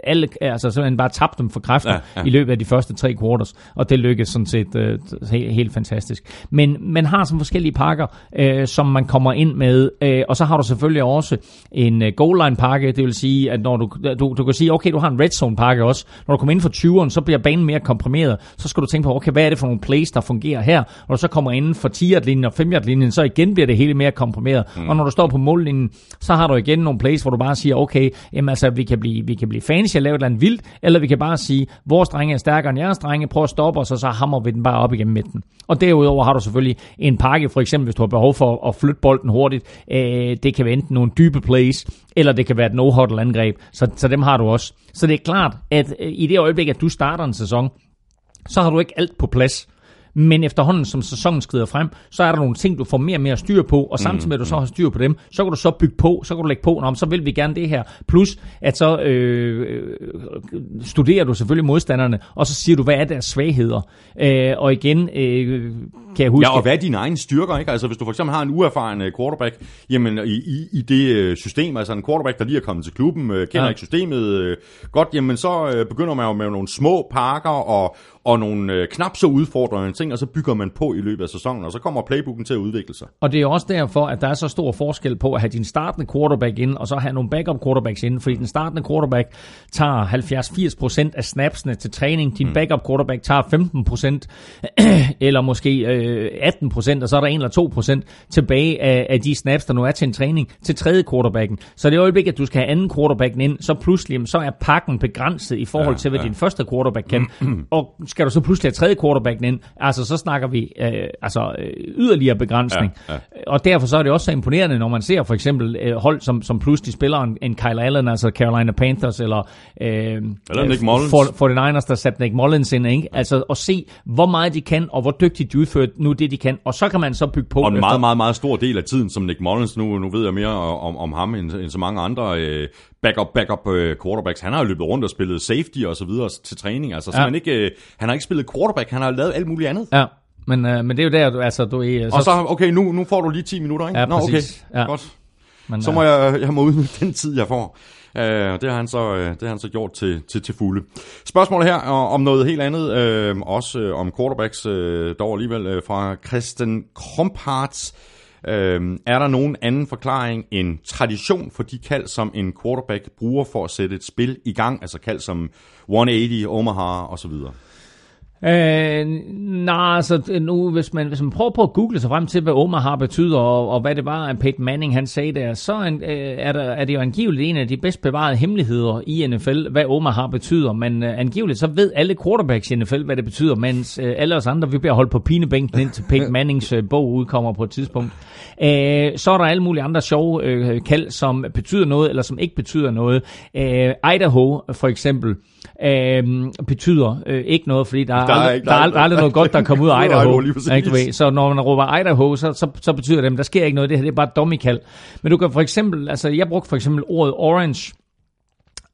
alle, altså simpelthen bare tabe dem for kræfter ja, Ja, i løbet af de første tre quarters, og det lykkedes sådan set øh, helt, helt fantastisk. Men man har sådan forskellige pakker, øh, som man kommer ind med, øh, og så har du selvfølgelig også en øh, goal line pakke, det vil sige, at når du, du, du kan sige, okay, du har en red zone pakke også, når du kommer ind for 20'eren, så bliver banen mere komprimeret, så skal du tænke på, okay, hvad er det for nogle plays, der fungerer her, og du så kommer inden for 10 linjen og 5 linjen så igen bliver det hele mere komprimeret, mm. og når du står på mållinjen, så har du igen nogle plays, hvor du bare siger, okay, jamen altså, vi kan blive, vi kan blive fancy og lave et eller andet vildt, eller vi kan bare sige, sige, vores drenge er stærkere end jeres drenge, prøv at stoppe os, og så hammer vi den bare op igennem midten. Og derudover har du selvfølgelig en pakke, for eksempel hvis du har behov for at flytte bolden hurtigt. Øh, det kan være enten nogle dybe plays, eller det kan være et no-huddle angreb, så, så dem har du også. Så det er klart, at øh, i det øjeblik, at du starter en sæson, så har du ikke alt på plads. Men efterhånden, som sæsonen skrider frem, så er der nogle ting, du får mere og mere styr på, og samtidig med, at du så har styr på dem, så kan du så bygge på, så kan du lægge på, Nå, så vil vi gerne det her. Plus, at så øh, øh, studerer du selvfølgelig modstanderne, og så siger du, hvad er deres svagheder. Øh, og igen, øh, kan jeg huske... Ja, og hvad er dine egne styrker, ikke? Altså, hvis du for eksempel har en uerfaren øh, quarterback, jamen i, i, i det øh, system, altså en quarterback, der lige er kommet til klubben, kender ja. ikke systemet øh, godt, jamen så øh, begynder man jo med nogle små pakker og, og nogle øh, knap så udfordrende ting, og så bygger man på i løbet af sæsonen, og så kommer playbooken til at udvikle sig. Og det er også derfor, at der er så stor forskel på at have din startende quarterback ind, og så have nogle backup quarterbacks ind, fordi den startende quarterback tager 70-80% af snapsene til træning, din backup quarterback tager 15%, eller måske øh, 18%, og så er der 1 eller 2% tilbage af, af de snaps, der nu er til en træning, til tredje quarterbacken. Så det øjeblik, at du skal have anden quarterbacken ind, så pludselig så er pakken begrænset i forhold Ja, til, hvad ja. din første quarterback kan. og skal du så pludselig have tredje quarterbacken ind, altså så snakker vi øh, altså øh, yderligere begrænsning. Ja, ja. Og derfor så er det også så imponerende, når man ser for eksempel øh, hold, som, som pludselig spiller en, en Kyle Allen, altså Carolina Panthers, eller, øh, Eller Nick Mullins. For, for den Niners, der satte Nick Mullins ind, ikke? Altså at se, hvor meget de kan, og hvor dygtigt de udfører nu det, de kan. Og så kan man så bygge på. Og en meget, meget, meget stor del af tiden, som Nick Mullins, nu, nu ved jeg mere om, om ham end, end så mange andre øh, backup, backup øh, quarterbacks. Han har jo løbet rundt og spillet safety og så videre til træning. Altså, Ja. ja. ikke, øh, han har ikke spillet quarterback, han har lavet alt muligt andet. Ja, men, øh, men det er jo der, du, altså, du er... Og så, okay, nu, nu får du lige 10 minutter, ikke? Ja, Nå, okay. Ja. godt. men, Så må jeg, jeg må udnytte den tid, jeg får. Uh, det, har han så, det har han så gjort til, til, til fulde. Spørgsmålet her om noget helt andet, uh, også uh, om quarterbacks, uh, dog alligevel uh, fra Christian Kromparts. Uh, er der nogen anden forklaring end tradition for de kald, som en quarterback bruger for at sætte et spil i gang? Altså kald som 180, Omaha osv. Øh, nej, altså nu, hvis man, hvis man prøver på at google sig frem til, hvad Omaha betyder, og, og hvad det var, at Peyton Manning han sagde der, så er, øh, er, der, er det jo angiveligt en af de bedst bevarede hemmeligheder i NFL, hvad Omaha betyder. Men øh, angiveligt så ved alle quarterbacks i NFL, hvad det betyder, mens øh, alle os andre, vi bliver holdt på pinebænken indtil Peyton Mannings øh, bog udkommer på et tidspunkt. Øh, så er der alle mulige andre sjove øh, kald, som betyder noget, eller som ikke betyder noget. Øh, Idaho for eksempel øh, betyder øh, ikke noget, fordi der, der, er, aldrig, der, er, aldrig, der er aldrig noget godt, der kommer ud af Idaho. Ikke, du ved. Så når man råber Idaho, så, så, så betyder det, at der sker ikke noget. Det her det er bare dummikald. Men du kan for eksempel, altså jeg brugte for eksempel ordet orange,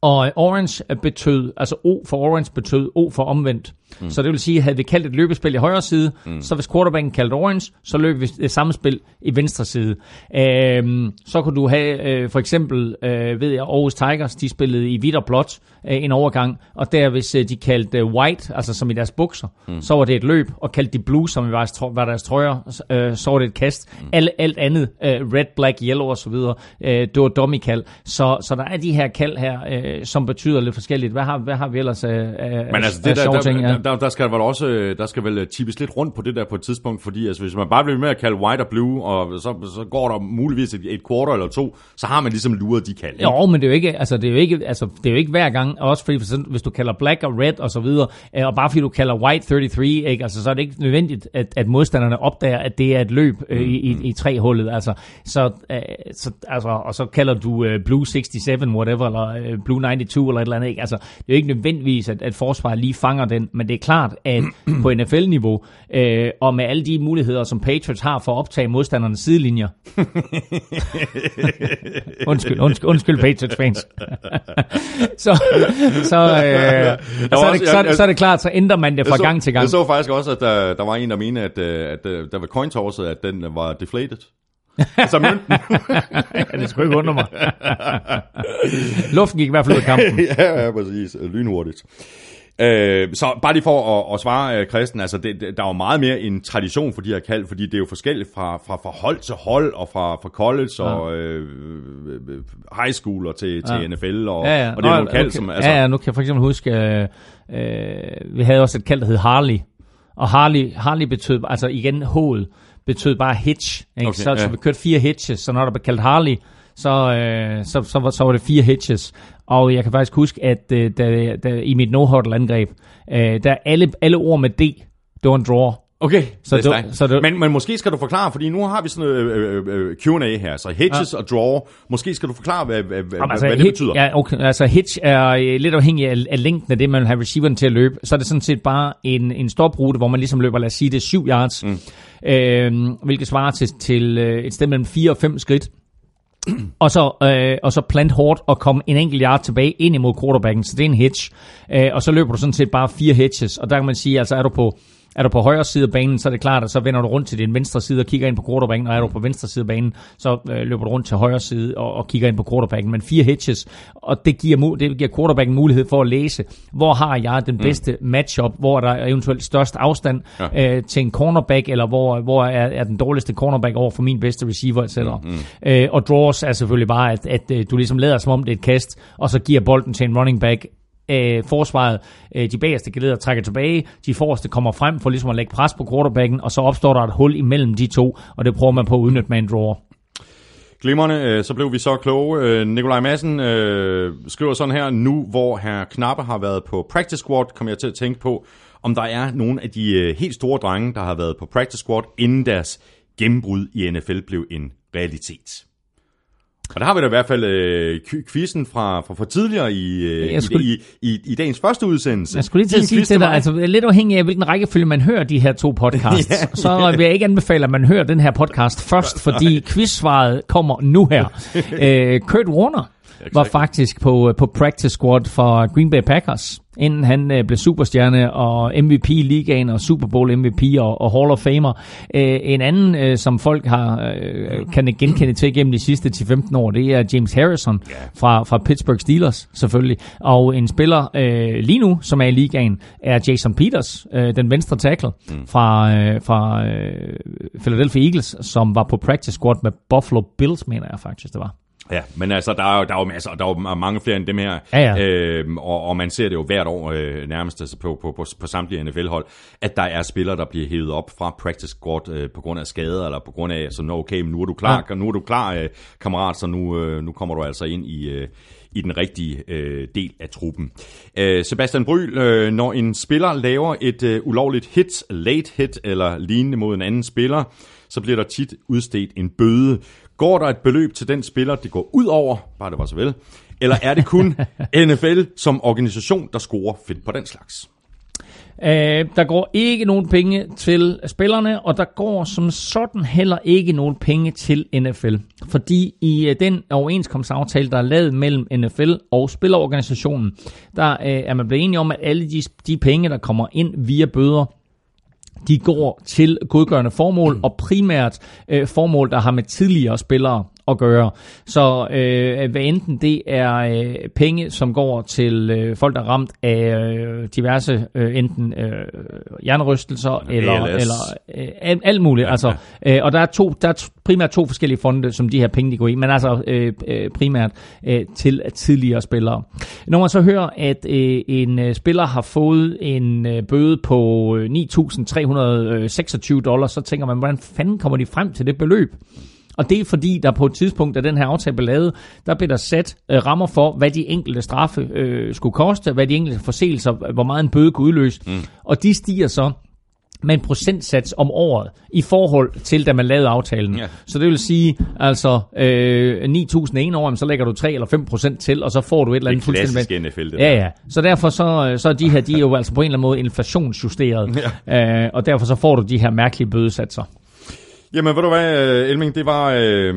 og orange betød, altså O for orange betød O for omvendt. Mm. Så det vil sige, at havde vi kaldt et løbespil i højre side, mm. så hvis quarterbacken kaldte orange, så løb vi det samme spil i venstre side. Øhm, så kunne du have øh, for eksempel, øh, ved jeg, Aarhus Tigers, de spillede i hvidt og blåt øh, en overgang, og der hvis øh, de kaldte øh, white, altså som i deres bukser, mm. så var det et løb, og kaldte de blue, som trø- var deres trøjer, øh, så var det et kast. Mm. Alt, alt andet, øh, red, black, yellow osv., øh, det var dummy kald. Så, så der er de her kald her, øh, som betyder lidt forskelligt. Hvad har, hvad har vi ellers af, af, Men altså, af det der, sjove der, ting? Ja. Der, der, skal vel også øh, der skal vel tippes lidt rundt på det der på et tidspunkt, fordi altså, hvis man bare bliver med at kalde white og blue, og så, så går der muligvis et, et quarter eller to, så har man ligesom luret de kald. ikke? Jo, men det er jo ikke, altså, det er jo ikke, altså, det er jo ikke hver gang, også fordi for eksempel, hvis du kalder black og red og så videre, øh, og bare fordi du kalder white 33, ikke, altså, så er det ikke nødvendigt, at, at modstanderne opdager, at det er et løb øh, i, i, i tre-hullet, altså, så, øh, så, altså, og så kalder du øh, blue 67, whatever, eller øh, blue 92, eller et eller andet, ikke? altså, det er jo ikke nødvendigvis, at, at forsvaret lige fanger den, men det er klart, at på NFL-niveau, øh, og med alle de muligheder, som Patriots har for at optage modstandernes sidelinjer, undskyld, undskyld, undskyld Patriots fans. så, så, øh, så, er det, så, det, så er det klart, så ændrer man det fra så, gang til gang. Jeg så faktisk også, at der, der var en, der mente, at, øh, at, at der var cointosset, at den var deflated. altså mønten. ja, det skulle ikke undre mig. Luften gik i hvert fald ud af kampen. ja, ja, præcis. Lynhurtigt. Øh, så bare lige for at, at svare, øh, Christian, altså det, der er jo meget mere en tradition for de her kald, fordi det er jo forskelligt fra, fra, fra hold til hold, og fra, fra college og øh, high school og til, til NFL, og, Ja, ja. og det er nogle kald, okay. som... Altså, Ja, ja, nu kan jeg for eksempel huske, øh, øh, vi havde også et kald, der hed Harley. Og Harley, Harley betød, altså igen hoved, betød bare hitch. Ikke? Okay, så, ja. så vi kørte fire hitches, så når der blev kaldt Harley, så, øh, så, så, så var det fire hitches. Og jeg kan faktisk huske, at øh, da, da, i mit no angreb øh, der alle, alle ord med D, det var en draw. Okay, Så det, du- er så du- men, men måske skal du forklare, fordi nu har vi sådan noget øh, øh, øh, Q&A her, så hedges ja. og draw. Måske skal du forklare, hvad, hvad, Jamen, altså, hvad det hit- betyder. Ja, okay. Altså hitch er øh, lidt afhængig af, af længden af det, man vil have receiveren til at løbe. Så er det sådan set bare en, en stoprute, hvor man ligesom løber, lad os sige, det er 7 yards, mm. øh, hvilket svarer til, til øh, et sted mellem 4 og 5 skridt og så, øh, og så plant hårdt og komme en enkelt yard tilbage ind imod quarterbacken, så det er en hitch. Øh, og så løber du sådan set bare fire hitches, og der kan man sige, altså er du på er du på højre side af banen, så er det klart, at så vender du rundt til din venstre side og kigger ind på quarterbacken, og er du på venstre side af banen, så øh, løber du rundt til højre side og, og kigger ind på quarterbacken. Men fire hitches, og det giver, det giver quarterbacken mulighed for at læse, hvor har jeg den bedste matchup, hvor er der eventuelt størst afstand ja. øh, til en cornerback, eller hvor, hvor er, er den dårligste cornerback over for min bedste receiver, etc. Mm, øh, og draws er selvfølgelig bare, at, at øh, du ligesom lader som om det er et kast, og så giver bolden til en running back, øh, forsvaret, øh, de bagerste geleder trækker tilbage, de forreste kommer frem for ligesom at lægge pres på quarterbacken, og så opstår der et hul imellem de to, og det prøver man på at udnytte med en draw. Glimmerne, øh, så blev vi så kloge. Øh, Nikolaj Madsen øh, skriver sådan her, nu hvor her Knappe har været på practice squad, kommer jeg til at tænke på, om der er nogle af de øh, helt store drenge, der har været på practice squad, inden deres gennembrud i NFL blev en realitet. Og der har vi da i hvert fald øh, quizzen fra, fra, fra tidligere i, øh, Jeg skulle- i, i, i, i dagens første udsendelse. Jeg skulle lige til at sige til dig, altså lidt afhængig af, hvilken rækkefølge man hører de her to podcasts, Ja, så vil jeg ikke anbefale, at man hører den her podcast først, fordi quizsvaret kommer nu her. Øh, Kurt Warner var faktisk på, på practice squad for Green Bay Packers, inden han øh, blev superstjerne og MVP i ligaen og Super Bowl MVP og, og Hall of Famer. Øh, en anden, øh, som folk har øh, kan genkende til gennem de sidste 10-15 år, det er James Harrison fra, fra Pittsburgh Steelers selvfølgelig. Og en spiller øh, lige nu, som er i ligaen, er Jason Peters, øh, den venstre tackle mm. fra, øh, fra øh, Philadelphia Eagles, som var på practice squad med Buffalo Bills, mener jeg faktisk, det var. Ja, men altså, der er jo, der er jo masser, der er jo mange flere end dem her. Ja, ja. Øhm, og, og man ser det jo hvert år øh, nærmest altså på, på, på, på samtlige NFL-hold, at der er spillere, der bliver hævet op fra practice squad øh, på grund af skader, eller på grund af, så nå, okay, men nu er du klar, ja. nu er du klar, øh, kammerat, så nu, øh, nu kommer du altså ind i... Øh, i den rigtige øh, del af truppen. Øh, Sebastian Bryl, øh, når en spiller laver et øh, ulovligt hit, late hit eller lignende mod en anden spiller, så bliver der tit udstedt en bøde. Går der et beløb til den spiller, det går ud over, bare det var så vel, eller er det kun NFL som organisation, der scorer fedt på den slags? Øh, der går ikke nogen penge til spillerne, og der går som sådan heller ikke nogen penge til NFL. Fordi i øh, den overenskomstaftale, der er lavet mellem NFL og spillerorganisationen, der øh, er man blevet enige om, at alle de, de penge, der kommer ind via bøder, de går til godgørende formål, og primært øh, formål, der har med tidligere spillere at gøre. Så øh, hvad enten det er øh, penge, som går til øh, folk, der er ramt af øh, diverse øh, enten øh, hjernerystelser eller, ALS. eller øh, alt, muligt. Ja, altså, øh, og der er, to, der er primært to forskellige fonde, som de her penge de går i, men altså øh, øh, primært øh, til tidligere spillere. Når man så hører, at øh, en øh, spiller har fået en øh, bøde på øh, 9.326 dollars, så tænker man, hvordan fanden kommer de frem til det beløb? Og det er fordi, der på et tidspunkt, da den her aftale blev lavet, der blev der sat øh, rammer for, hvad de enkelte straffe øh, skulle koste, hvad de enkelte forseelser, hvor meget en bøde kunne udløse. Mm. Og de stiger så med en procentsats om året i forhold til, da man lavede aftalen. Ja. Så det vil sige, altså øh, 9.000 en år, så lægger du 3 eller 5 procent til, og så får du et eller Det andet er fuldstændig... klassisk NFL, det Ja, ja. Så derfor så, så er de her, de er jo altså på en eller anden måde inflationsjusteret. Ja. Øh, og derfor så får du de her mærkelige bødesatser. Jamen, ved du hvad, øh, Elming, det var øh,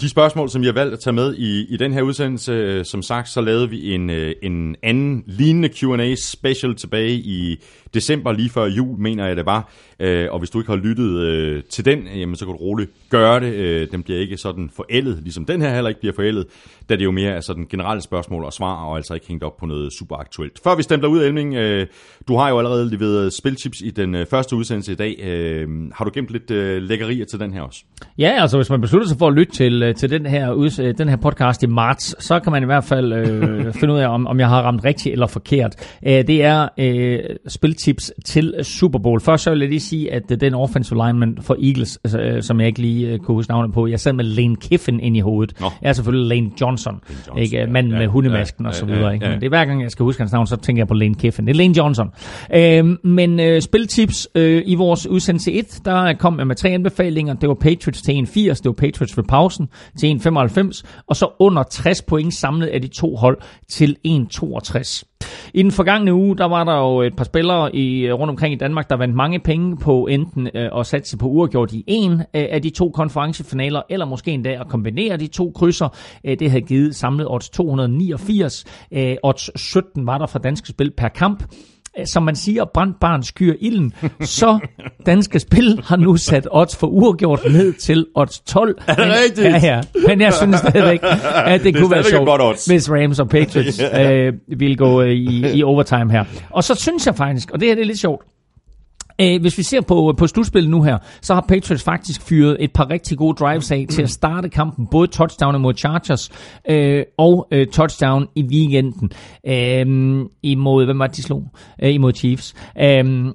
de spørgsmål, som jeg har valgt at tage med i, i den her udsendelse. Øh, som sagt, så lavede vi en, øh, en anden lignende Q&A special tilbage i december, lige før jul, mener jeg det var. Øh, og hvis du ikke har lyttet øh, til den, jamen, så kan du roligt gøre det. Øh, den bliver ikke sådan forældet, ligesom den her heller ikke bliver forældet, da det jo mere er sådan generelle spørgsmål og svar, og altså ikke hængt op på noget super aktuelt. Før vi stempler ud, Elming, øh, du har jo allerede leveret spiltips i den øh, første udsendelse i dag. Øh, har du gemt lidt øh, lækkerier til den her også? Ja, altså hvis man beslutter sig for at lytte til, øh, til den, her, uds- øh, den her podcast i marts, så kan man i hvert fald øh, finde ud af, om, om jeg har ramt rigtigt eller forkert. Øh, det er øh, spiltips til Super Bowl. Først så vil jeg lige sige, at øh, den offensive lineman for Eagles, altså, øh, som jeg ikke lige øh, kunne huske navnet på, jeg sad med Lane Kiffin ind i hovedet. Nå. Jeg er selvfølgelig Lane Johnson, Lane Johnson, ikke? ja. manden Ja, med hundemasken ja, og så videre. ja, Ikke? ja. Men det er hver gang, jeg skal huske hans navn, så tænker jeg på Lane Kiffin. Det er Lane Johnson. Øh, men øh, spiltips øh, i vores udsendelse 1, der kom jeg med tre anbefalinger. Det var Patriots til 1,80, det var Patriots ved pausen til 1,95, og så under 60 point samlet af de to hold til 1,62. I den forgangne uge, der var der jo et par spillere i, øh, rundt omkring i Danmark, der vandt mange penge på enten øh, at satse på uafgjort i en øh, af de to konferencefinaler, eller måske endda at kombinere de to krydser. Øh, det havde givet samlet odds 289. Øh, odds 17 var der fra Danske Spil per kamp. Øh, Som man siger, brændt barn skyer ilden, så Danske Spil har nu sat odds for uafgjort ned til odds 12. Er det rigtigt? Ja, ja. Men jeg synes stadigvæk, at det, er kunne være sjovt, hvis Rams og Patriots øh, ville gå øh, i, i overtime her. Og så synes jeg faktisk, og det her det er lidt sjovt, Øh, hvis vi ser på, på slutspillet nu her, så har Patriots faktisk fyret et par rigtig gode drives af til at starte kampen. Både touchdown imod Chargers øh, og øh, touchdown i weekenden øh, imod, hvem var det, de slog? Øh, imod Chiefs. Øh,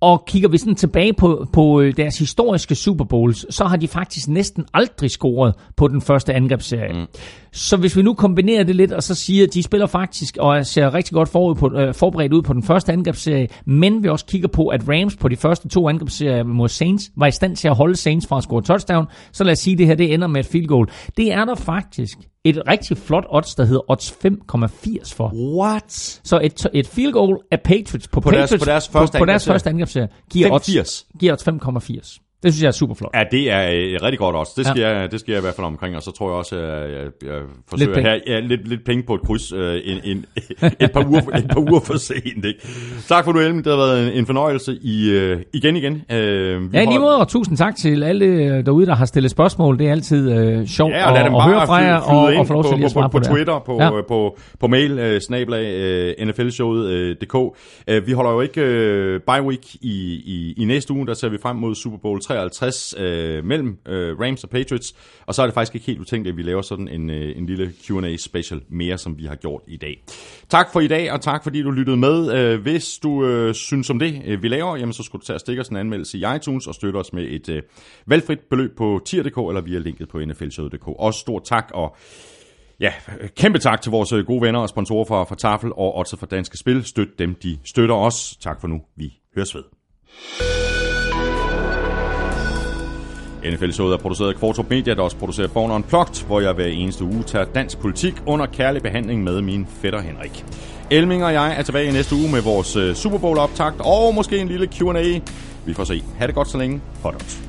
og kigger vi sådan tilbage på, på øh, deres historiske Super Bowls, så har de faktisk næsten aldrig scoret på den første angrebsserie. Mm. Så hvis vi nu kombinerer det lidt, og så siger, at de spiller faktisk og ser rigtig godt forud på, øh, forberedt ud på den første angrebsserie, men vi også kigger på, at Rams på de første to angrebsserier mod Saints var i stand til at holde Saints fra at score touchdown, så lad os sige, at det her det ender med et field goal. Det er der faktisk et rigtig flot odds, der hedder odds 5,80 for. What? Så et, et field goal af Patriots på, På deres- Patriots, på deres første på, på deres første angrebsserie giver odds, 5,80. giver odds 5,80. Det synes jeg er super flot. Ja, det er et rigtig godt odds. Det skal, Ja. jeg, det skal jeg i hvert fald omkring, og så tror jeg også, at jeg, jeg, forsøger penge. her ja, lidt, lidt penge på et kryds øh, en, en, et, par uger, et par uger for sent. Ikke? Tak for du, Elm. Det har været en, en fornøjelse i, øh, igen igen. Øh, vi Ja, i lige måde, og tusind tak til alle øh, derude, der har stillet spørgsmål. Det er altid øh, sjovt Ja, og at, at høre fra jer, og, og få lov på, til at på, svare på, på, på det. Twitter, på, Ja. ja. på, på mail, øh, snablag, øh, nflshowet.dk. Øh, vi holder jo ikke øh, bye week i, i, i næste uge, der ser vi frem mod Super Bowl 53 øh, mellem øh, Rams og Patriots, og så er det faktisk ikke helt utænkeligt, at vi laver sådan en, øh, en lille Q&A special mere, som vi har gjort i dag. Tak for i dag, og tak fordi du lyttede med. Øh, hvis du øh, synes om det, øh, vi laver, jamen, så skulle du tage og stikke os en anmeldelse i iTunes og støtte os med et øh, valgfrit beløb på tier.dk eller via linket på nflshowet.dk. Også stor tak og Ja, kæmpe tak til vores øh, gode venner og sponsorer fra, fra Tafel og også fra Danske Spil. Støt dem, de støtter os. Tak for nu. Vi høres ved. NFL Showet er produceret af Kvartrup Media, der også producerer Born Unplugged, hvor jeg hver eneste uge tager dansk politik under kærlig behandling med min fætter Henrik. Elming og jeg er tilbage i næste uge med vores øh, Super Bowl optakt og måske en lille Q&A. Vi får se. Ha' det godt så længe. Hot